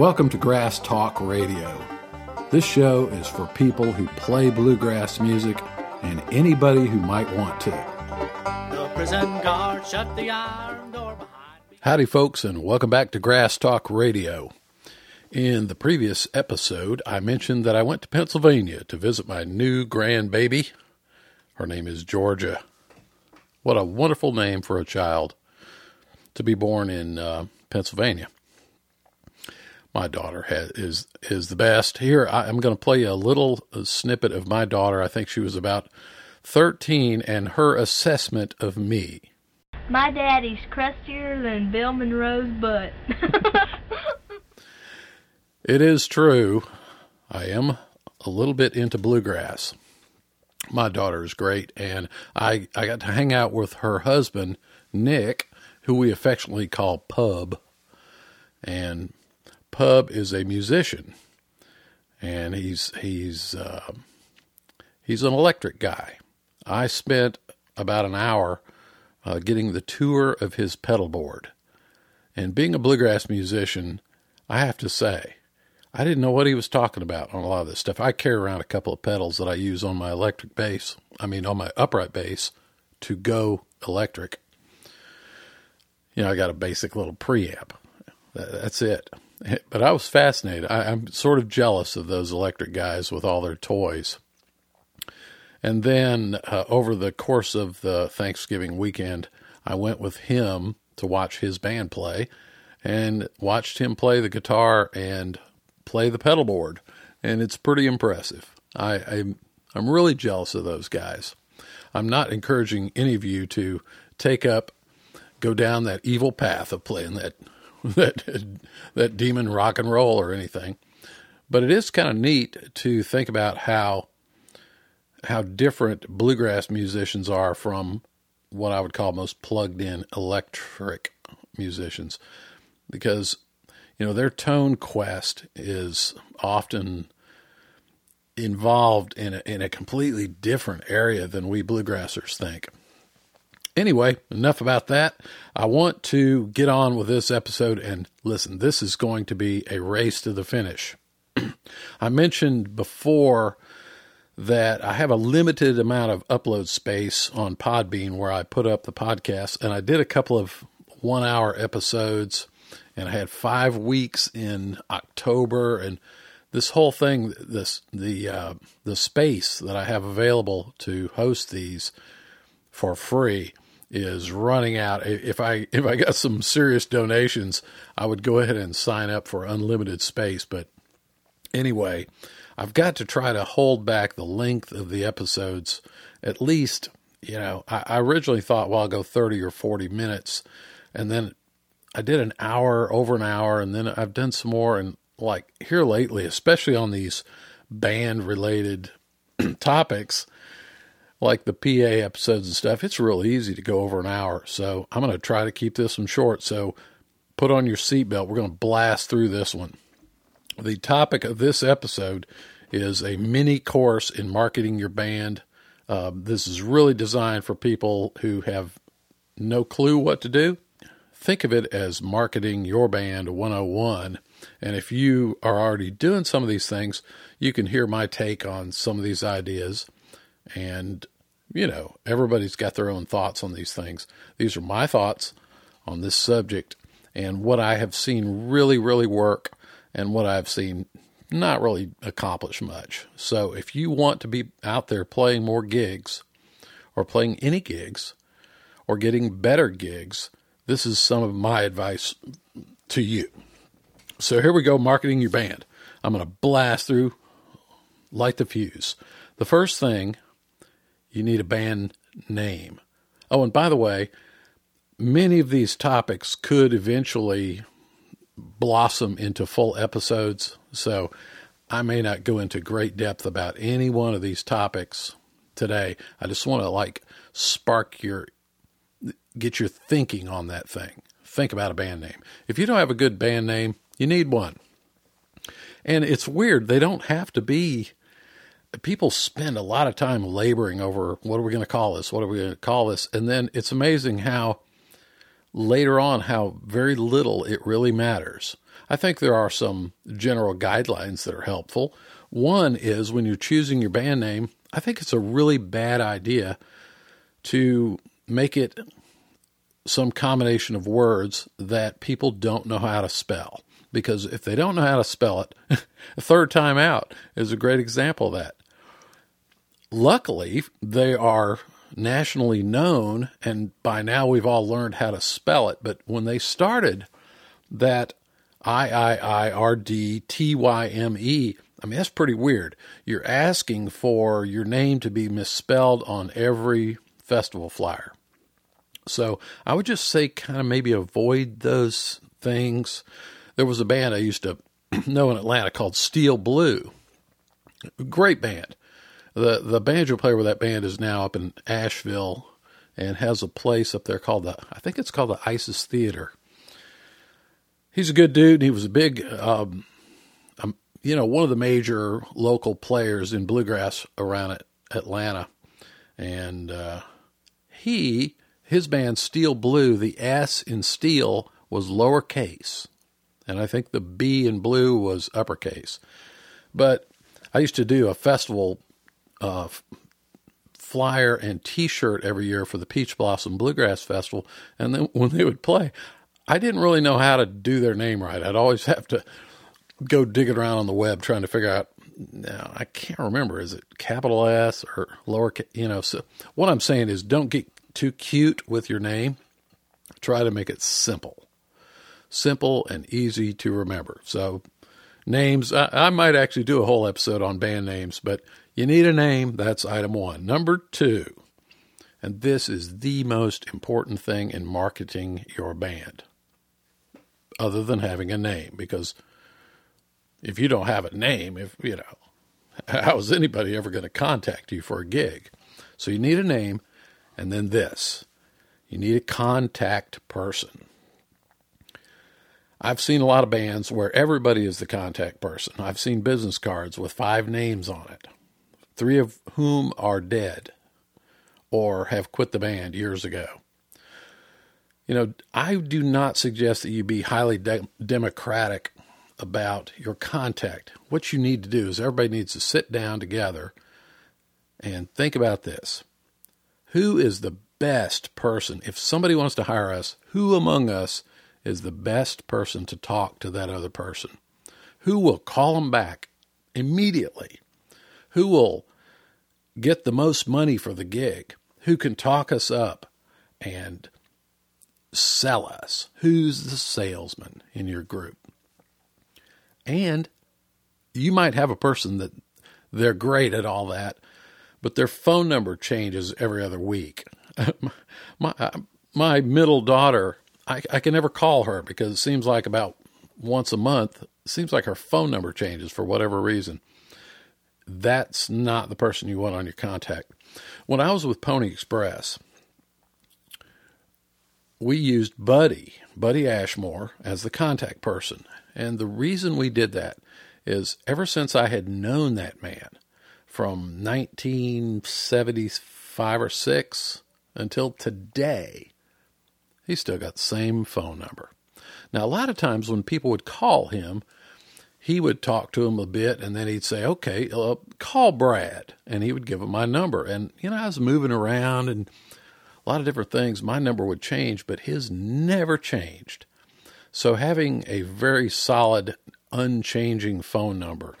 Welcome to Grass Talk Radio. This show is for people who play bluegrass music and anybody who might want to. The prison guard shut the iron door behind me. Howdy, folks, and welcome back to Grass Talk Radio. In the previous episode, I mentioned that I went to Pennsylvania to visit my new grandbaby. Her name is Georgia. What a wonderful name for a child to be born in uh, Pennsylvania. My daughter has, is is the best. Here, I, I'm going to play a little uh, snippet of my daughter. I think she was about 13, and her assessment of me. My daddy's crustier than Bill Monroe's butt. It is true. I am a little bit into bluegrass. My daughter is great, and I, I got to hang out with her husband, Nick, who we affectionately call Pub. And Pub is a musician, and he's he's uh, he's an electric guy. I spent about an hour uh, getting the tour of his pedal board, and being a bluegrass musician, I have to say, I didn't know what he was talking about on a lot of this stuff. I carry around a couple of pedals that I use on my electric bass. I mean, on my upright bass to go electric. You know, I got a basic little preamp. That's it. But I was fascinated. I, I'm sort of jealous of those electric guys with all their toys. And then uh, over the course of the Thanksgiving weekend, I went with him to watch his band play and watched him play the guitar and play the pedal board. And it's pretty impressive. I, I'm, I'm really jealous of those guys. I'm not encouraging any of you to take up, go down that evil path of playing that that that demon rock and roll or anything. But it is kind of neat to think about how how different bluegrass musicians are from what I would call most plugged in electric musicians because you know their tone quest is often involved in a, in a completely different area than we bluegrassers think. Anyway, enough about that. I want to get on with this episode and listen, this is going to be a race to the finish. I mentioned before that I have a limited amount of upload space on Podbean where I put up the podcast, and I did a couple of one hour episodes, and I had five weeks in October, and this whole thing, this the uh, the space that I have available to host these for free is running out. If I if I got some serious donations, I would go ahead and sign up for unlimited space. But anyway, I've got to try to hold back the length of the episodes. At least, you know, I, I originally thought, well, I'll go thirty or forty minutes, and then I did an hour, over an hour, and then I've done some more. And like here lately, especially on these band related topics like the PA episodes and stuff, it's real easy to go over an hour. So I'm going to try to keep this one short. So put on your seatbelt. We're going to blast through this one. The topic of this episode is a mini course in marketing your band. Uh, this is really designed for people who have no clue what to do. Think of it as marketing your band 101. And if you are already doing some of these things, you can hear my take on some of these ideas and, you know, everybody's got their own thoughts on these things. These are my thoughts on this subject and what I have seen really, really work and what I've seen not really accomplish much. So if you want to be out there playing more gigs or playing any gigs or getting better gigs, this is some of my advice to you. So here we go marketing your band. I'm going to blast through, light the fuse. The first thing you need a band name. Oh, and by the way, many of these topics could eventually blossom into full episodes. So I may not go into great depth about any one of these topics today. I just want to like spark your, get your thinking on that thing. Think about a band name. If you don't have a good band name, you need one. And it's weird. They don't have to be people spend a lot of time laboring over what are we going to call this? What are we going to call this? And then it's amazing how later on how very little it really matters. I think there are some general guidelines that are helpful. One is when you're choosing your band name, I think it's a really bad idea to make it some combination of words that people don't know how to spell. Because if they don't know how to spell it, a IIIrd Tyme Out is a great example of that. Luckily, they are nationally known, and by now we've all learned how to spell it. But when they started that I I I R D T Y M E, I mean, that's pretty weird. You're asking for your name to be misspelled on every festival flyer. So I would just say, kind of maybe avoid those things. There was a band I used to know in Atlanta called Steel Blue. Great band. The the banjo player with that band is now up in Asheville and has a place up there called the I think it's called the Isis Theater. He's a good dude. He was a big, um, um, you know, one of the major local players in bluegrass around Atlanta, and uh, he his band Steel Blue. The S in Steel was lowercase, and I think the B in Blue was uppercase. But I used to do a festival uh, flyer and T-shirt every year for the Peach Blossom Bluegrass Festival, and then when they would play, I didn't really know how to do their name right. I'd always have to go digging around on the web trying to figure out. Now I can't remember. Is it capital S or lower? You know. So what I'm saying is, don't get too cute with your name. Try to make it simple, simple and easy to remember. So names. I, I might actually do a whole episode on band names, but you need a name. That's item one. Number two, and this is the most important thing in marketing your band, other than having a name, because if you don't have a name, if you know, how is anybody ever going to contact you for a gig? So you need a name, and then this you need a contact person. I've seen a lot of bands where everybody is the contact person. I've seen business cards with five names on it three of whom are dead or have quit the band years ago. You know, I do not suggest that you be highly de- democratic about your contact. What you need to do is everybody needs to sit down together and think about this. Who is the best person? If somebody wants to hire us, who among us is the best person to talk to that other person? Who will call them back immediately? Who will get the most money for the gig, who can talk us up and sell us, who's the salesman in your group. And you might have a person that they're great at all that, but their phone number changes every other week. my uh, my middle daughter, I, I can never call her because it seems like about once a month, seems like her phone number changes for whatever reason that's not the person you want on your contact. When I was with Pony Express, we used Buddy, Buddy Ashmore, as the contact person. And the reason we did that is ever since I had known that man from 1975 or 6 until today, he still got the same phone number. Now, a lot of times when people would call him, he would talk to him a bit and then he'd say, okay, uh, call Brad. And he would give him my number. And, you know, I was moving around and a lot of different things. My number would change, but his never changed. So having a very solid, unchanging phone number,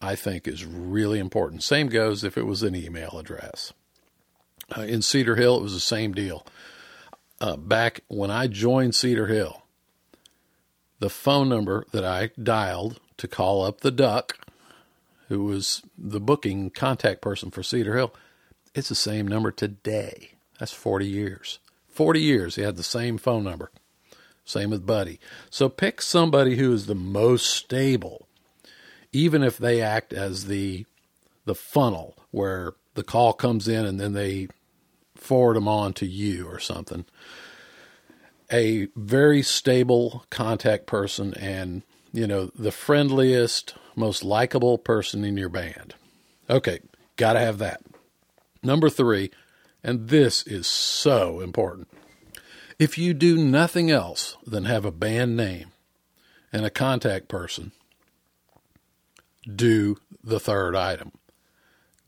I think, is really important. Same goes if it was an email address. Uh, in Cedar Hill, it was the same deal. Uh, back when I joined Cedar Hill, the phone number that I dialed to call up the duck, who was the booking contact person for Cedar Hill. It's the same number today. That's 40 years. 40 years he had the same phone number. Same with Buddy. So pick somebody who is the most stable, even if they act as the the funnel where the call comes in and then they forward them on to you or something. A very stable contact person and you know, the friendliest, most likable person in your band. Okay, got to have that. Number three, and this is so important. If you do nothing else than have a band name and a contact person do the third item.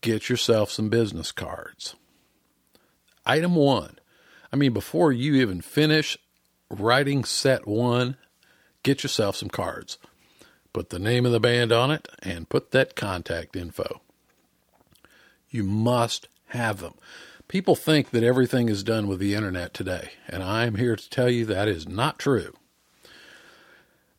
Get yourself some business cards. Item one. I mean, before you even finish writing set one, get yourself some cards. Put the name of the band on it and put that contact info. You must have them. People think that everything is done with the internet today, and I'm here to tell you that is not true.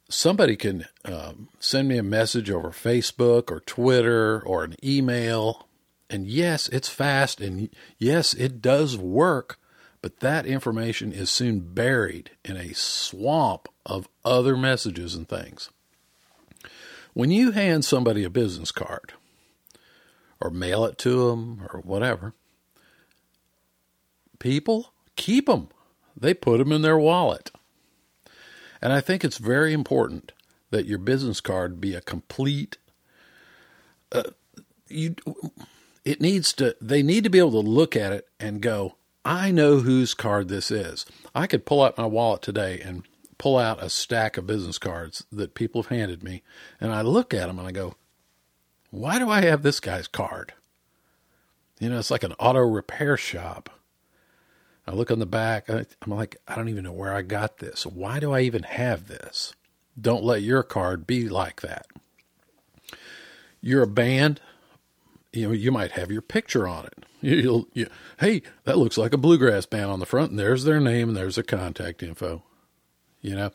Somebody can um, send me a message over Facebook or Twitter or an email, and yes, it's fast, and yes, it does work, but that information is soon buried in a swamp of other messages and things. When you hand somebody a business card, or mail it to them, or whatever, people keep them. They put them in their wallet. And I think it's very important that your business card be a complete. Uh, you, it needs to. They need to be able to look at it and go, "I know whose card this is." I could pull out my wallet today and pull out a stack of business cards that people have handed me, and I look at them and I go, "Why do I have this guy's card?" You know, it's like an auto repair shop. I look on the back. I, am like, I don't even know where I got this. Why do I even have this? Don't let your card be like that. You're a band. You know, you might have your picture on it. You'll, you, hey, that looks like a bluegrass band on the front, and there's their name, and there's their contact info. You know,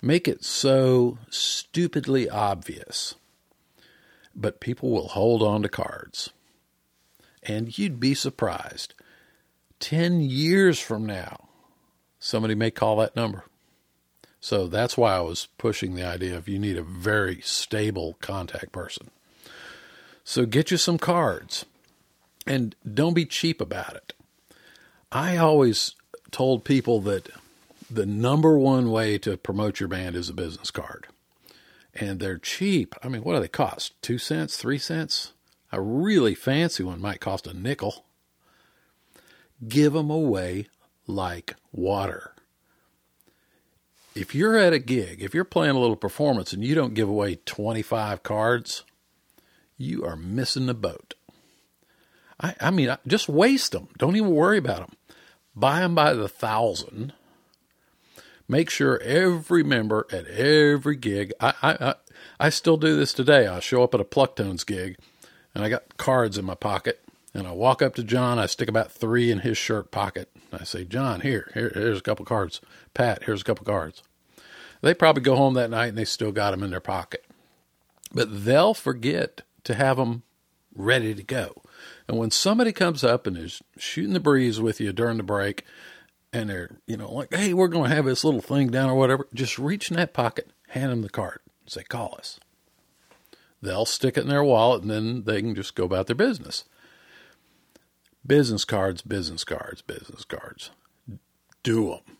make it so stupidly obvious, but people will hold on to cards. And you'd be surprised 10 years from now, somebody may call that number. So that's why I was pushing the idea of you need a very stable contact person. So get you some cards and don't be cheap about it. I always told people that the number one way to promote your band is a business card. And they're cheap. I mean, what do they cost? Two cents, three cents? A really fancy one might cost a nickel give them away like water. If you're at a gig, if you're playing a little performance and you don't give away 25 cards, you are missing the boat. I, I mean, just waste them. Don't even worry about them. Buy them by the thousand. Make sure every member at every gig. I, I, I, still do this today. I show up at a Plucktones gig, and I got cards in my pocket, and I walk up to John. I stick about three in his shirt pocket. I say, John, here, here here's a couple cards. Pat, here's a couple cards. They probably go home that night and they still got them in their pocket. But they'll forget to have them ready to go. And when somebody comes up and is shooting the breeze with you during the break, and they're, you know, like, hey, we're going to have this little thing down or whatever, just reach in that pocket, hand them the card, say, call us. They'll stick it in their wallet and then they can just go about their business. Business cards, business cards, business cards. Do them.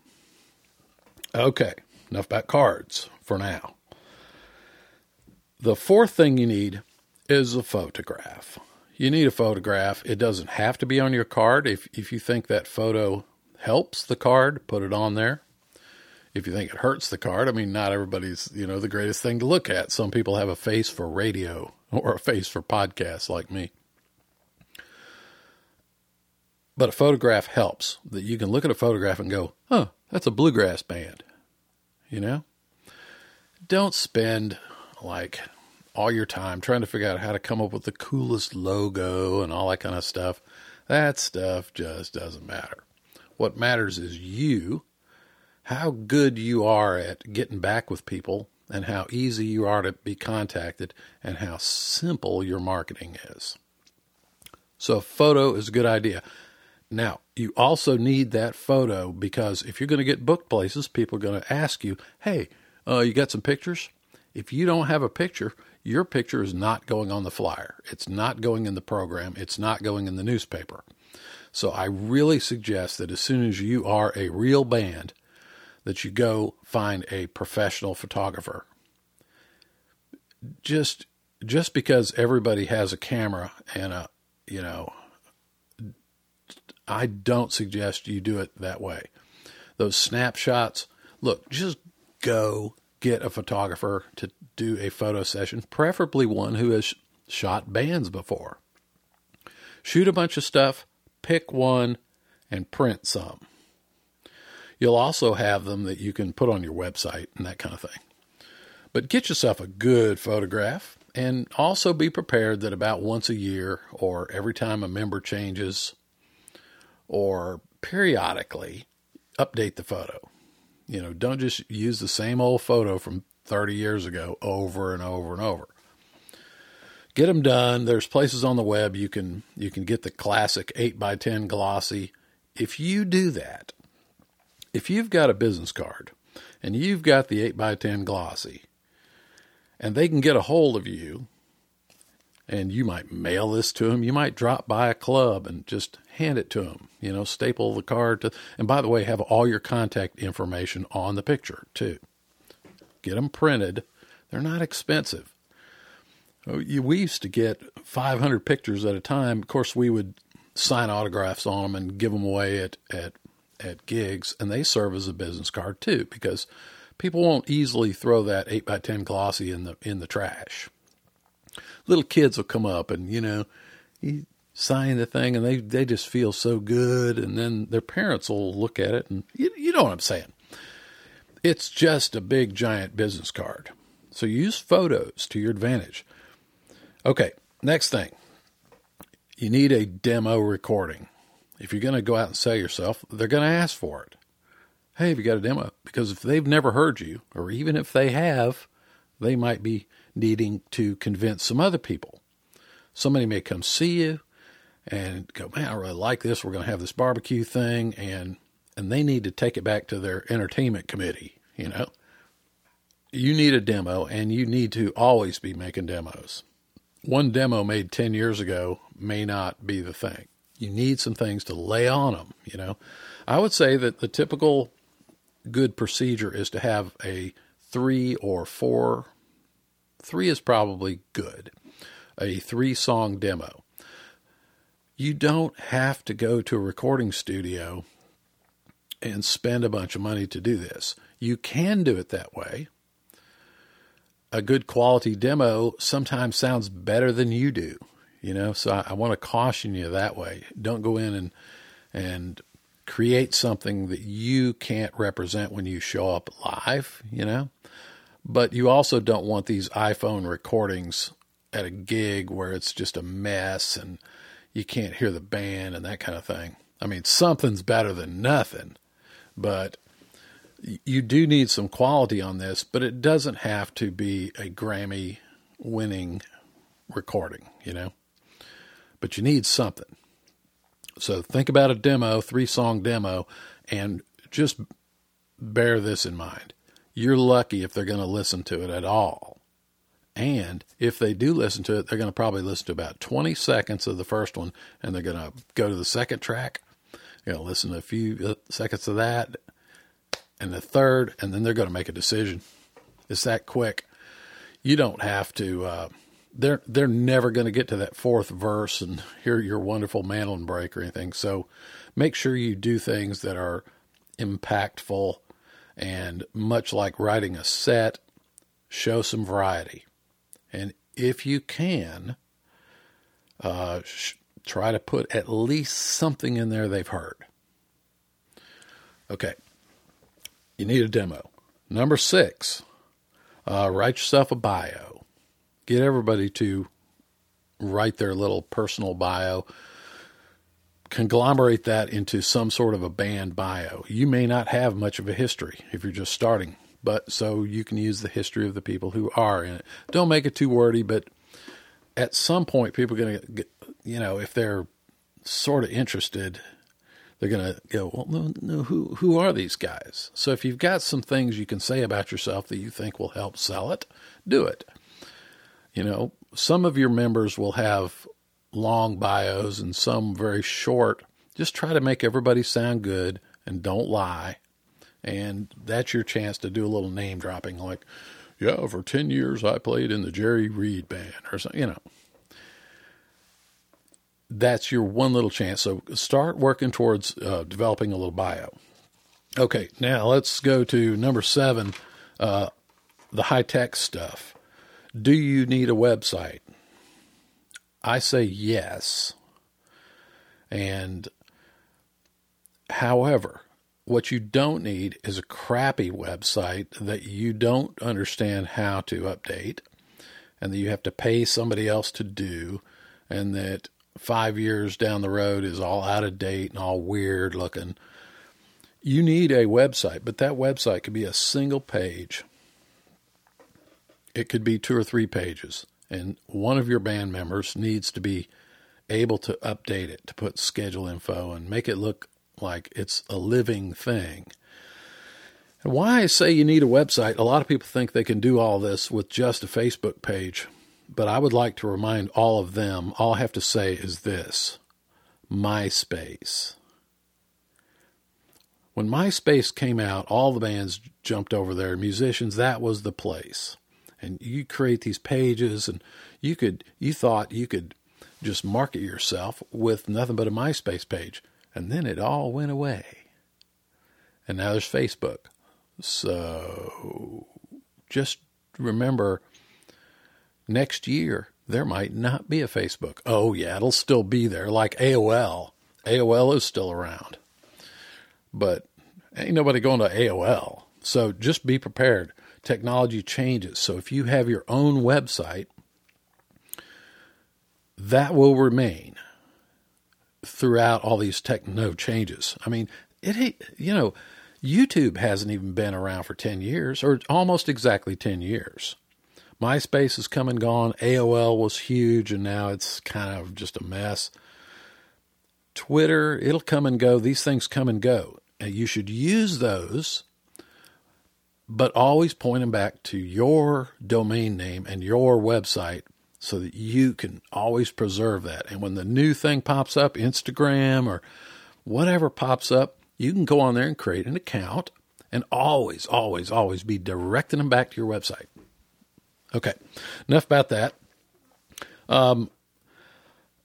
Okay, enough about cards for now. The fourth thing you need is a photograph. You need a photograph. It doesn't have to be on your card. If if you think that photo helps the card, put it on there. If you think it hurts the card, I mean, not everybody's, you know, the greatest thing to look at. Some people have a face for radio or a face for podcasts like me. But a photograph helps that you can look at a photograph and go, huh, that's a bluegrass band. You know? Don't spend like all your time trying to figure out how to come up with the coolest logo and all that kind of stuff. That stuff just doesn't matter. What matters is you, how good you are at getting back with people, and how easy you are to be contacted, and how simple your marketing is. So, a photo is a good idea. Now, you also need that photo because if you're going to get booked places, people are going to ask you, hey, uh, you got some pictures? If you don't have a picture, your picture is not going on the flyer. It's not going in the program. It's not going in the newspaper. So I really suggest that as soon as you are a real band, that you go find a professional photographer. Just just because everybody has a camera and a you know I don't suggest you do it that way. Those snapshots, look, just go get a photographer to do a photo session, preferably one who has shot bands before. Shoot a bunch of stuff, pick one, and print some. You'll also have them that you can put on your website and that kind of thing. But get yourself a good photograph and also be prepared that about once a year or every time a member changes or periodically update the photo. You know, don't just use the same old photo from 30 years ago over and over and over. Get them done. There's places on the web you can you can get the classic 8 by 10 glossy. If you do that, if you've got a business card and you've got the 8 by 10 glossy and they can get a hold of you and you might mail this to them, you might drop by a club and just hand it to them, you know, staple the card to and by the way, have all your contact information on the picture too. Get them printed. They're not expensive. Oh, we used to get 500 pictures at a time. Of course, we would sign autographs on them and give them away at, at at gigs, and they serve as a business card too, because people won't easily throw that eight by ten glossy in the in the trash. Little kids will come up and you know, you sign the thing, and they they just feel so good, and then their parents will look at it, and you, you know what I'm saying. It's just a big giant business card. So use photos to your advantage. Okay, next thing. You need a demo recording if you're going to go out and sell yourself, they're going to ask for it. Hey, have you got a demo? Because if they've never heard you, or even if they have, they might be needing to convince some other people. Somebody may come see you and go, man, I really like this. We're going to have this barbecue thing, and and they need to take it back to their entertainment committee. You know, you need a demo, and you need to always be making demos. One demo made ten years ago may not be the thing you need some things to lay on them, you know. I would say that the typical good procedure is to have a three or four, three is probably good, a three song demo. You don't have to go to a recording studio and spend a bunch of money to do this. You can do it that way. A good quality demo sometimes sounds better than you do you know. So I, I want to caution you that way. Don't go in and and create something that you can't represent when you show up live, you know. But you also don't want these iPhone recordings at a gig where it's just a mess and you can't hear the band and that kind of thing. I mean, something's better than nothing, but you do need some quality on this, but it doesn't have to be a Grammy winning recording, you know? but you need something. So think about a demo, three song demo, and just bear this in mind. You're lucky if they're going to listen to it at all. And if they do listen to it, they're going to probably listen to about 20 seconds of the first one, and they're going to go to the second track. Going to listen to a few uh, seconds of that, and the third, and then they're going to make a decision. It's that quick. You don't have to. Uh, they're they're never going to get to that fourth verse and hear your wonderful mandolin break or anything. So make sure you do things that are impactful and much like writing a set, show some variety. And if you can, uh, sh- try to put at least something in there they've heard. Okay, you need a demo. Number six, uh, write yourself a bio get everybody to write their little personal bio, conglomerate that into some sort of a band bio. You may not have much of a history if you're just starting, but so you can use the history of the people who are in it. Don't make it too wordy, but at some point, people are going to, get. you know, if they're sort of interested, they're going to go, well, no, no, who, who are these guys? So if you've got some things you can say about yourself that you think will help sell it, do it. You know, some of your members will have long bios and some very short. Just try to make everybody sound good and don't lie. And that's your chance to do a little name dropping like, yeah, for 10 years I played in the Jerry Reed band or something, you know. That's your one little chance. So start working towards uh, developing a little bio. Okay, now let's go to number seven. Uh, the high tech stuff. Do you need a website? I say yes. And however, what you don't need is a crappy website that you don't understand how to update and that you have to pay somebody else to do and that five years down the road is all out of date and all weird looking. You need a website, but that website could be a single page. It could be two or three pages, and one of your band members needs to be able to update it, to put schedule info and make it look like it's a living thing. And why I say you need a website, a lot of people think they can do all this with just a Facebook page. But I would like to remind all of them all I have to say is this MySpace. When MySpace came out, all the bands jumped over there, musicians, that was the place. And you create these pages and you could you thought you could just market yourself with nothing but a MySpace page. And then it all went away. And now there's Facebook. So just remember next year there might not be a Facebook. Oh, yeah, it'll still be there, like AOL. AOL is still around. But ain't nobody going to AOL. So just be prepared. Technology changes. So if you have your own website, that will remain throughout all these techno changes. I mean, it you know, YouTube hasn't even been around for 10 years or almost exactly 10 years. MySpace has come and gone. AOL was huge, and now it's kind of just a mess. Twitter, it'll come and go. These things come and go. And you should use those, but always point them back to your domain name and your website so that you can always preserve that. And when the new thing pops up, Instagram or whatever pops up, you can go on there and create an account and always, always, always be directing them back to your website. Okay, enough about that. Um,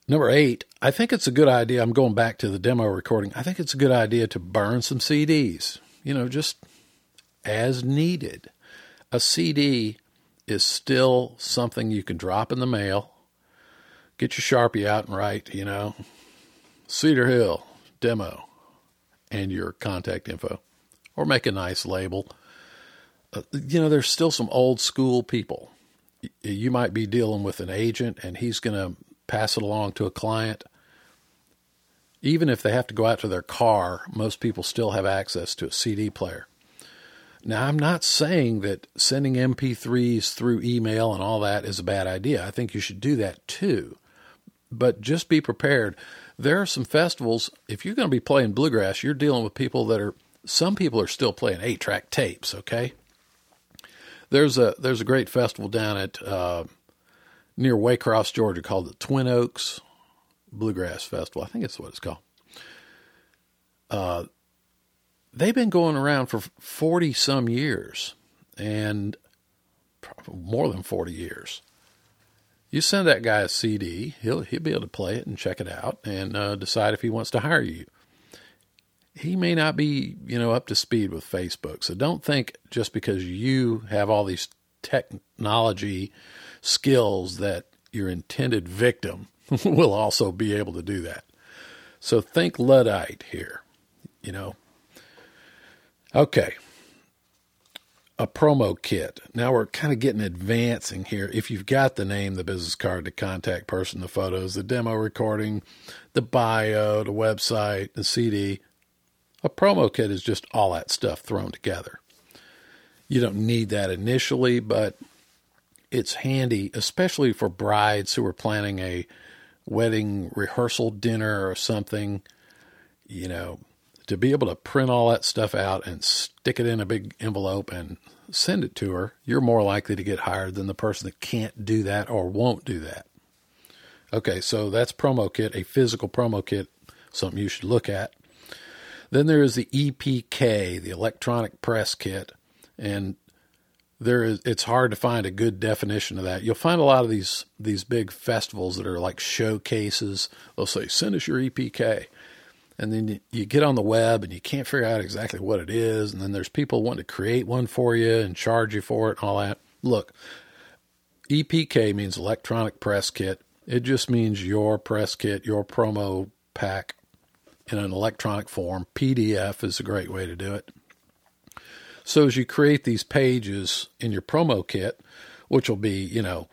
number eight, I think it's a good idea. I'm going back to the demo recording. I think it's a good idea to burn some CDs, you know, just as needed. A CD is still something you can drop in the mail, get your Sharpie out and write, you know, Cedar Hill demo and your contact info, or make a nice label. Uh, you know, there's still some old school people you might be dealing with an agent and he's going to pass it along to a client. Even if they have to go out to their car, most people still have access to a CD player. Now, I'm not saying that sending MP3s through email and all that is a bad idea. I think you should do that too. But just be prepared. There are some festivals, if you're going to be playing bluegrass, you're dealing with people that are, some people are still playing eight track tapes, okay? There's a there's a great festival down at uh, near Waycross, Georgia, called the Twin Oaks Bluegrass Festival. I think it's what it's called. Uh, they've been going around for forty some years, and more than forty years. You send that guy a CD, he'll he'll be able to play it and check it out and uh, decide if he wants to hire you he may not be, you know, up to speed with Facebook. So don't think just because you have all these technology skills that your intended victim will also be able to do that. So think Luddite here, you know. Okay. A promo kit. Now we're kind of getting advancing here. If you've got the name, the business card, the contact person, the photos, the demo recording, the bio, the website, the CD, a promo kit is just all that stuff thrown together. You don't need that initially, but it's handy, especially for brides who are planning a wedding rehearsal dinner or something, you know, to be able to print all that stuff out and stick it in a big envelope and send it to her, you're more likely to get hired than the person that can't do that or won't do that. Okay, so that's promo kit, a physical promo kit, something you should look at. Then there is the EPK, the electronic press kit, and there is it's hard to find a good definition of that. You'll find a lot of these these big festivals that are like showcases. They'll say, "Send us your EPK," and then you, you get on the web and you can't figure out exactly what it is, and then there's people wanting to create one for you and charge you for it and all that. Look, EPK means electronic press kit. It just means your press kit, your promo pack in an electronic form. PDF is a great way to do it. So as you create these pages in your promo kit, which will be, you know,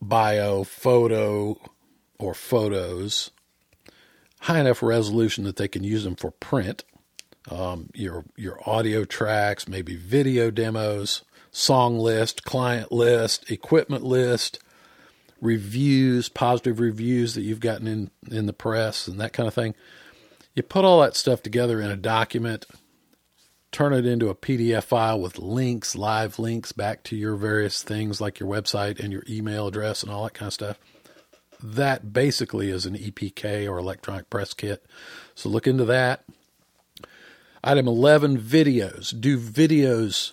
bio, photo, or photos, high enough resolution that they can use them for print, um, your your audio tracks, maybe video demos, song list, client list, equipment list, reviews, positive reviews that you've gotten in in the press and that kind of thing. You put all that stuff together in a document, turn it into a PDF file with links, live links back to your various things like your website and your email address and all that kind of stuff. That basically is an EPK or electronic press kit. So look into that. Item 11 videos. Do videos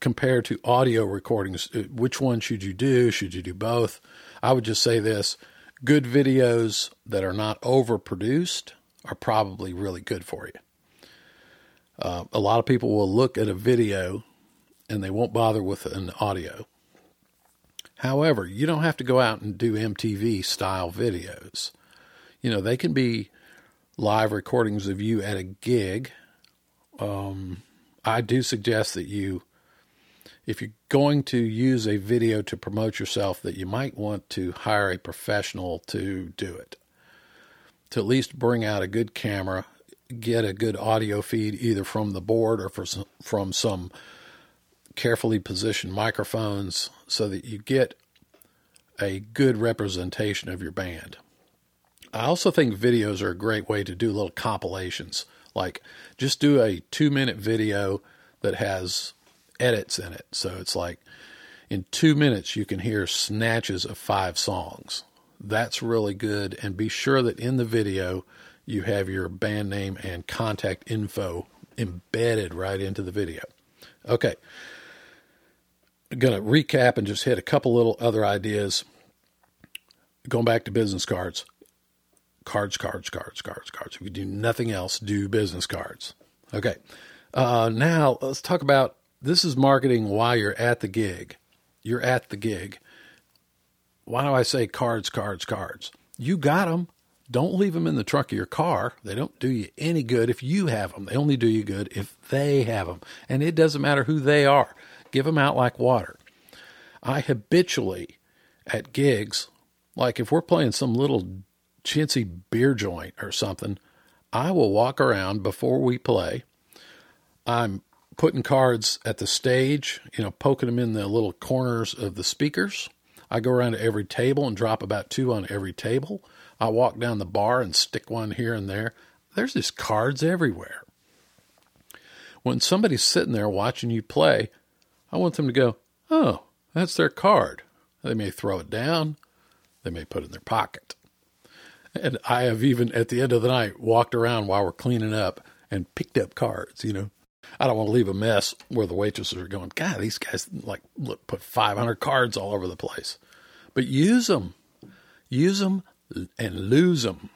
compare to audio recordings? Uh, which one should you do? Should you do both? I would just say this good videos that are not overproduced are probably really good for you. Uh, a lot of people will look at a video and they won't bother with an audio. However, you don't have to go out and do MTV style videos. You know, they can be live recordings of you at a gig. Um, I do suggest that you, if you're going to use a video to promote yourself, that you might want to hire a professional to do it. To at least bring out a good camera, get a good audio feed either from the board or from some carefully positioned microphones so that you get a good representation of your band. I also think videos are a great way to do little compilations. Like just do a two minute video that has edits in it. So it's like in two minutes you can hear snatches of five songs. That's really good. And be sure that in the video you have your band name and contact info embedded right into the video. Okay. I'm going to recap and just hit a couple little other ideas. Going back to business cards. Cards, cards, cards, cards, cards. If you do nothing else, do business cards. Okay. Uh, now let's talk about this is marketing while you're at the gig. You're at the gig. Why do I say cards, cards, cards? You got them. Don't leave them in the trunk of your car. They don't do you any good if you have them. They only do you good if they have them. And it doesn't matter who they are. Give them out like water. I habitually, at gigs, like if we're playing some little chintzy beer joint or something, I will walk around before we play. I'm putting cards at the stage, you know, poking them in the little corners of the speakers. I go around to every table and drop about two on every table. I walk down the bar and stick one here and there. There's just cards everywhere. When somebody's sitting there watching you play, I want them to go, oh, that's their card. They may throw it down, they may put it in their pocket. And I have even at the end of the night walked around while we're cleaning up and picked up cards, you know. I don't want to leave a mess where the waitresses are going, God, these guys like look, put 500 cards all over the place. But use them. Use them and lose them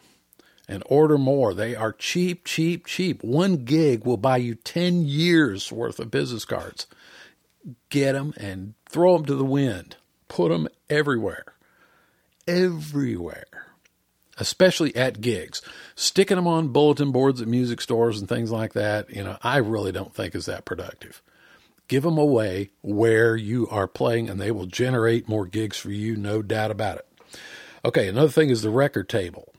and order more. They are cheap, cheap, cheap. One gig will buy you 10 years worth of business cards get them and throw them to the wind. Put them everywhere. Everywhere. Especially at gigs. Sticking them on bulletin boards at music stores and things like that, you know, I really don't think is that productive. Give them away where you are playing and they will generate more gigs for you, no doubt about it. Okay, another thing is the record table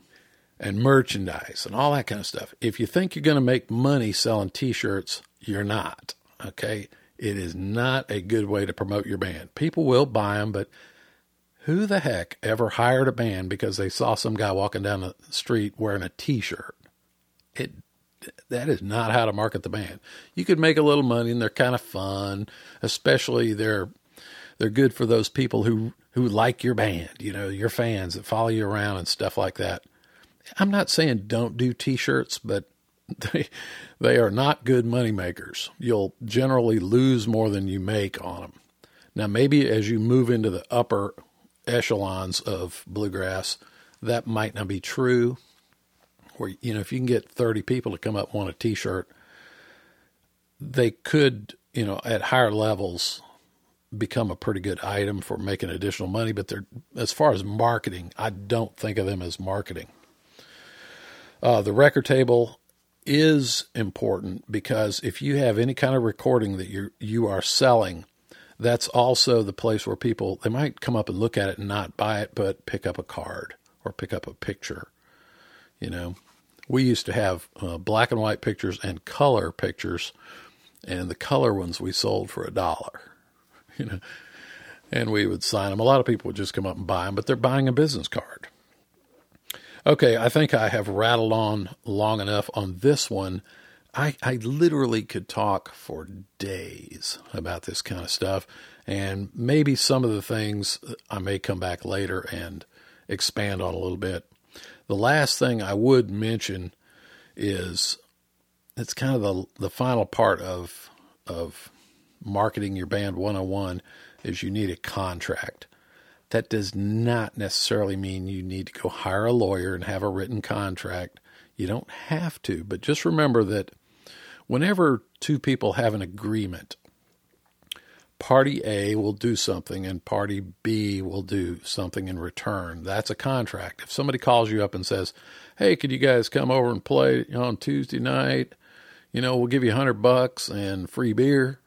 and merchandise and all that kind of stuff. If you think you're going to make money selling t shirts, you're not. Okay. It is not a good way to promote your band. People will buy them, but who the heck ever hired a band because they saw some guy walking down the street wearing a t-shirt? It that is not how to market the band. You could make a little money and they're kind of fun, especially they're they're good for those people who who like your band, you know, your fans that follow you around and stuff like that. I'm not saying don't do t-shirts, but they they are not good money makers. You'll generally lose more than you make on them. Now, maybe as you move into the upper echelons of bluegrass, that might not be true. where you know if you can get 30 people to come up want a t-shirt they could you know at higher levels become a pretty good item for making additional money but they're as far as marketing i don't think of them as marketing uh, the record table is important because if you have any kind of recording that you you are selling that's also the place where people they might come up and look at it and not buy it but pick up a card or pick up a picture you know we used to have uh, black and white pictures and color pictures, and the color ones we sold for a dollar, you know, and we would sign them. A lot of people would just come up and buy them, but they're buying a business card. Okay, I think I have rattled on long enough on this one. I, I literally could talk for days about this kind of stuff, and maybe some of the things I may come back later and expand on a little bit. The last thing I would mention is it's kind of the the final part of of marketing your band 101 is you need a contract. That does not necessarily mean you need to go hire a lawyer and have a written contract. You don't have to, but just remember that whenever two people have an agreement party A will do something and party B will do something in return. That's a contract. If somebody calls you up and says, "Hey, could you guys come over and play on Tuesday night? You know, we'll give you a hundred bucks and free beer,"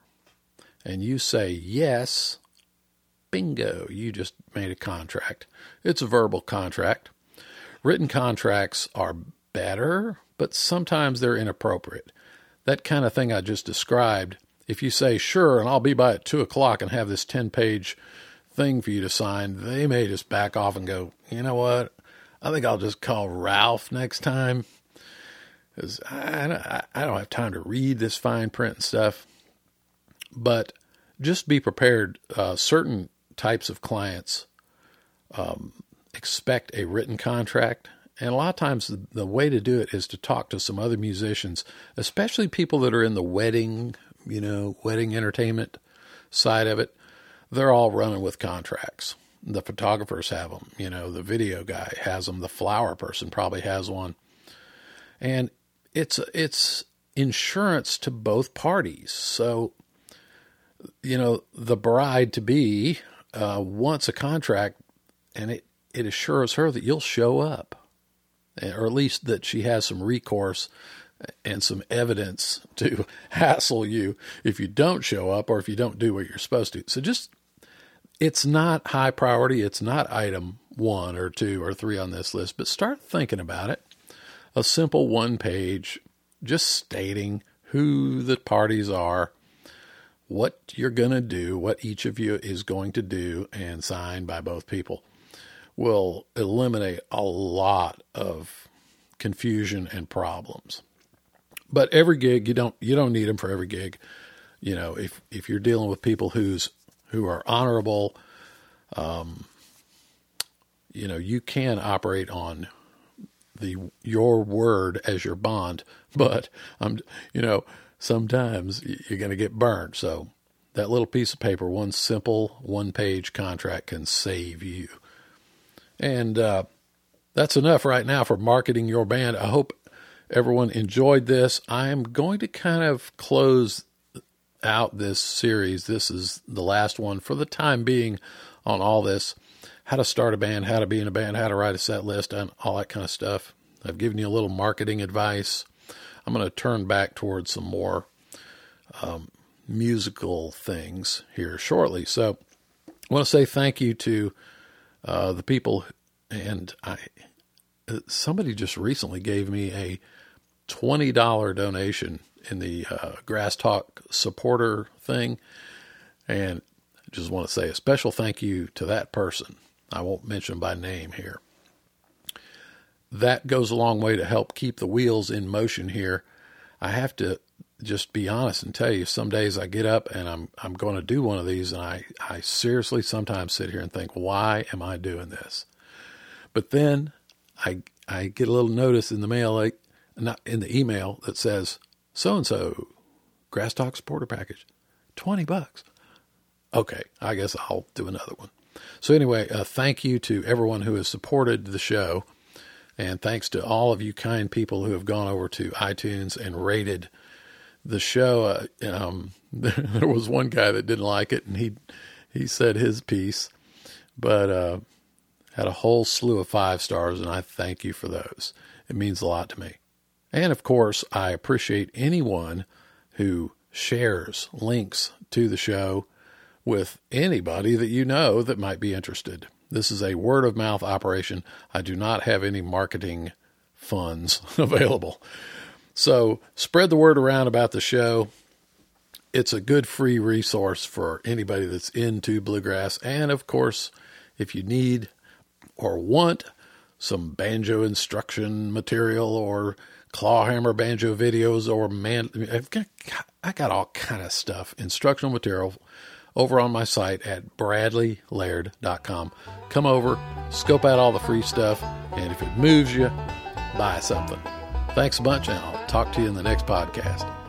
and you say yes, bingo, you just made a contract. It's a verbal contract. Written contracts are better, but sometimes they're inappropriate. That kind of thing I just described if you say sure and I'll be by at two o'clock and have this 10 page thing for you to sign, they may just back off and go, you know what? I think I'll just call Ralph next time because I, I don't have time to read this fine print and stuff. But just be prepared. Uh, certain types of clients um, expect a written contract. And a lot of times, the, way to do it is to talk to some other musicians, especially people that are in the wedding you know, wedding entertainment side of it, they're all running with contracts. The photographers have them, you know, the video guy has them, the flower person probably has one. And it's it's insurance to both parties. So you know, the bride to be uh, wants a contract and it, it assures her that you'll show up, or at least that she has some recourse and some evidence to hassle you if you don't show up or if you don't do what you're supposed to. So just it's not high priority, it's not item 1 or 2 or 3 on this list, but start thinking about it. A simple one page just stating who the parties are, what you're going to do, what each of you is going to do and signed by both people will eliminate a lot of confusion and problems. But every gig you don't you don't need them for every gig. You know, if if you're dealing with people who's who are honorable, um, you know, you can operate on the your word as your bond. But I'm, you know, sometimes you're going to get burned. So that little piece of paper, one simple one page contract, can save you. And uh, that's enough right now for marketing your band. I hope everyone enjoyed this. I am going to kind of close out this series. This is the last one for the time being on all this how to start a band, how to be in a band, how to write a set list, and all that kind of stuff. I've given you a little marketing advice. I'm going to turn back towards some more um, musical things here shortly. So I want to say thank you to uh, the people, and I somebody just recently gave me a $20 donation in the uh, Grass Talk supporter thing. And I just want to say a special thank you to that person. I won't mention by name here. That goes a long way to help keep the wheels in motion here. I have to just be honest and tell you some days I get up and I'm I'm going to do one of these and I I seriously sometimes sit here and think why am I doing this? But then I I get a little notice in the mail like not in the email that says so and so grass talk supporter package 20 bucks. Okay i guess i'll do another one. So anyway uh, thank you to everyone who has supported the show. And thanks to all of you kind people who have gone over to iTunes and rated the show. Uh, um, there was one guy that didn't like it, and he he said his piece, but uh, had a whole slew of five stars, and I thank you for those. It means a lot to me. And of course, I appreciate anyone who shares links to the show with anybody that you know that might be interested. This is a word of mouth operation. I do not have any marketing funds available. So spread the word around about the show. It's a good free resource for anybody that's into bluegrass. And of course, if you need or want some banjo instruction material or clawhammer banjo videos or man I've got, I got all kind of stuff instructional material over on my site at bradleylaird.com come over scope out all the free stuff and if it moves you buy something thanks a bunch and i'll talk to you in the next podcast